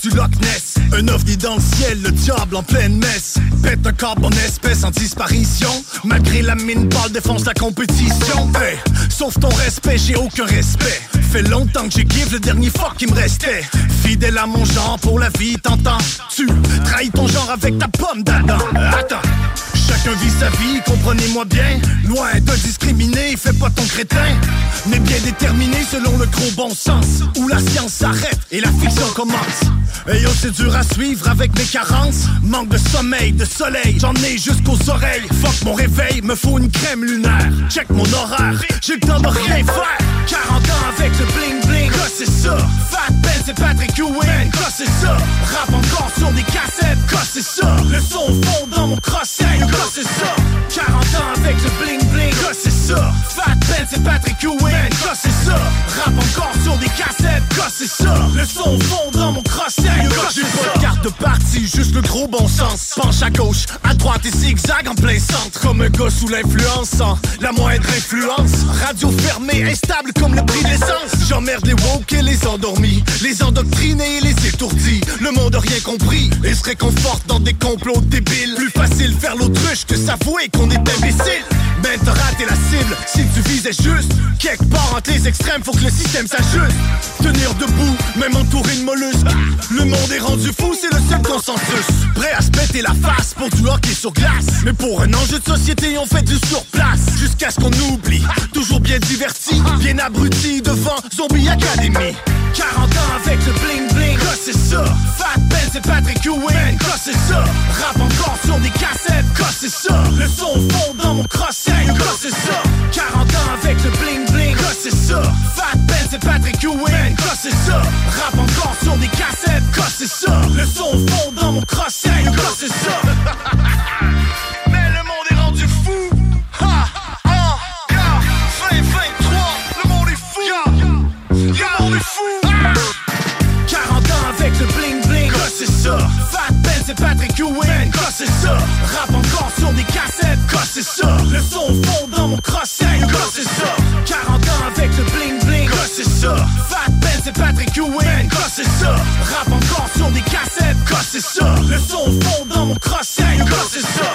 Du Loch Ness. Un ovni dans le ciel, le diable en pleine messe. Pète un corps en espèce en disparition. Malgré la mine pâle, défonce la compétition. Hey, sauf ton respect, j'ai aucun respect. Fait longtemps que j'ai give le dernier fuck qui me restait. Fidèle à mon genre pour la vie, t'entends? Tu trahis ton genre avec ta pomme d'Adam. Attends. Chacun vit sa vie, comprenez-moi bien. Loin de discriminer, fais pas ton crétin. Mais bien déterminé selon le gros bon sens. Où la science s'arrête et la fiction commence. Et yo, c'est dur à suivre avec mes carences. Manque de sommeil, de soleil, j'en ai jusqu'aux oreilles. Fuck mon réveil, me faut une crème lunaire. Check mon horaire, j'ai le temps de rien faire. 40 ans avec le bling bling, ça? Fat Ben, c'est Patrick Ewing, quoi c'est ça? Rap encore sur des cassettes, c'est ça? Le son fond dans mon crosset, c'est ça? 40 ans avec le bling quoi c'est ça? Fat Ben, c'est Patrick Ewing, quoi c'est ça? Rap encore sur des cassettes, quoi c'est ça? Le son fond dans mon crosset, quoi c'est ça? carte de partie, juste le gros bon sens. Penche à gauche, à droite et zigzag en plein centre. Comme un gars sous l'influence, sans la moindre influence. Radio fermée, instable comme le prix de l'essence. J'emmerde les woke et les endormis, les endoctrinés et les étourdis. Le monde a rien compris et se réconforte dans des complots débiles. Plus facile faire l'autruche que s'avouer qu'on est imbécile. Mais raté la cible si tu visais juste. Quelque part entre les extrêmes, faut que le système s'ajuste. Tenir debout, même entouré de mollusques. Le monde est rendu fou, c'est le seul consensus. Prêt à se péter la face pour du hockey sur glace. Mais pour un enjeu de société, on fait du surplace. Jusqu'à ce qu'on oublie. Toujours bien diverti, bien abruti devant Zombie Academy. 40 ans avec le bling bling, c'est ça? Fat Ben, c'est Patrick Ewing, quoi c'est ça? Rap encore sur des cassettes, c'est ça? Le son fond dans mon crosset, c'est ça? 40 ans avec le bling bling, c'est ça? Fat Ben, c'est Patrick Ewing, quoi c'est ça? Rap encore sur des cassettes, c'est ça? Le son fond dans mon crosset, c'est ça? [laughs] c'est Patrick Ewing, quoi c'est ça? Rap encore sur des cassettes, c'est ça? Le son fond dans mon crosset, quoi c'est ça? 40 ans avec le bling bling, c'est ça? Fat Ben, c'est Patrick Ewing, quoi c'est ça? Rap encore sur des cassettes, c'est ça? Le son fond dans mon crosset, quoi c'est ça?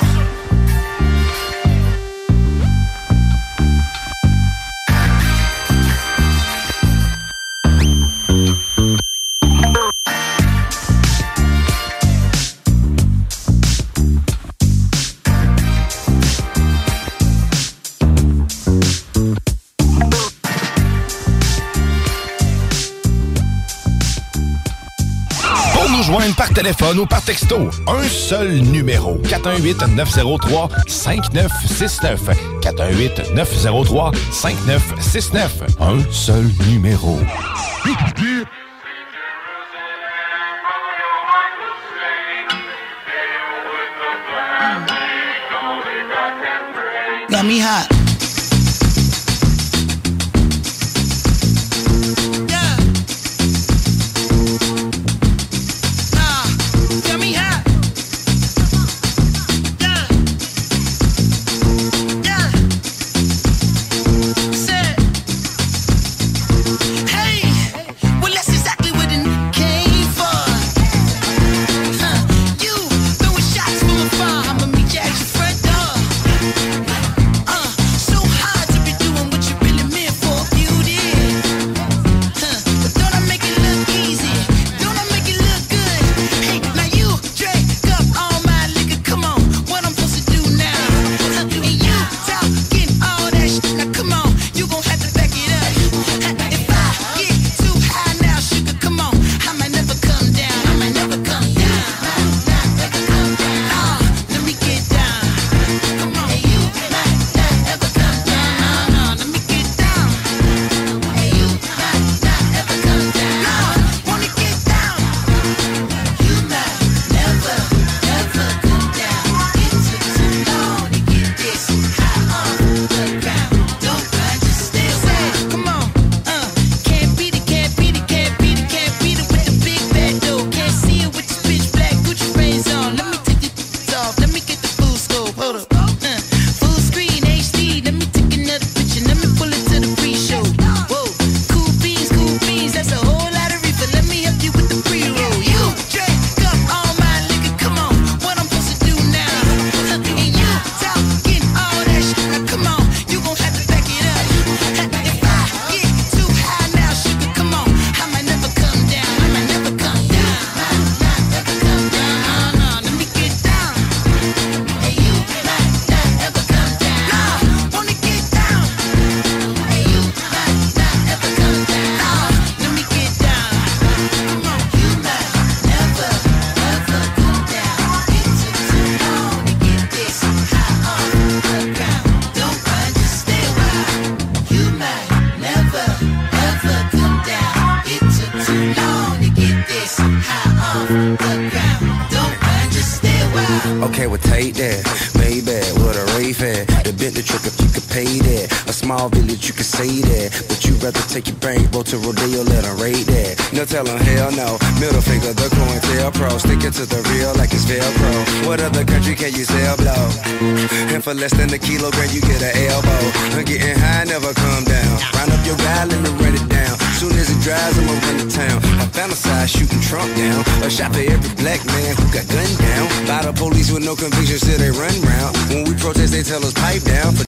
Téléphone ou par texto, un seul numéro. 418-903-5969. 418-903-5969. Un seul numéro. Me hot. Rather take your bank, roll to Rodeo, let them raid that. No tell them hell no. Middle finger, the coin tail pro. Stick it to the real like it's Velcro. What other country can you sell blow? And for less than a kilogram, you get an elbow. I'm getting high, never come down. Round up your guy, let me run it down. Soon as it dries, I'ma run to town. I fantasize shooting Trump down. A shot for every black man who got gunned down. By the police with no conviction, still they run round. When we protest, they tell us pipe down.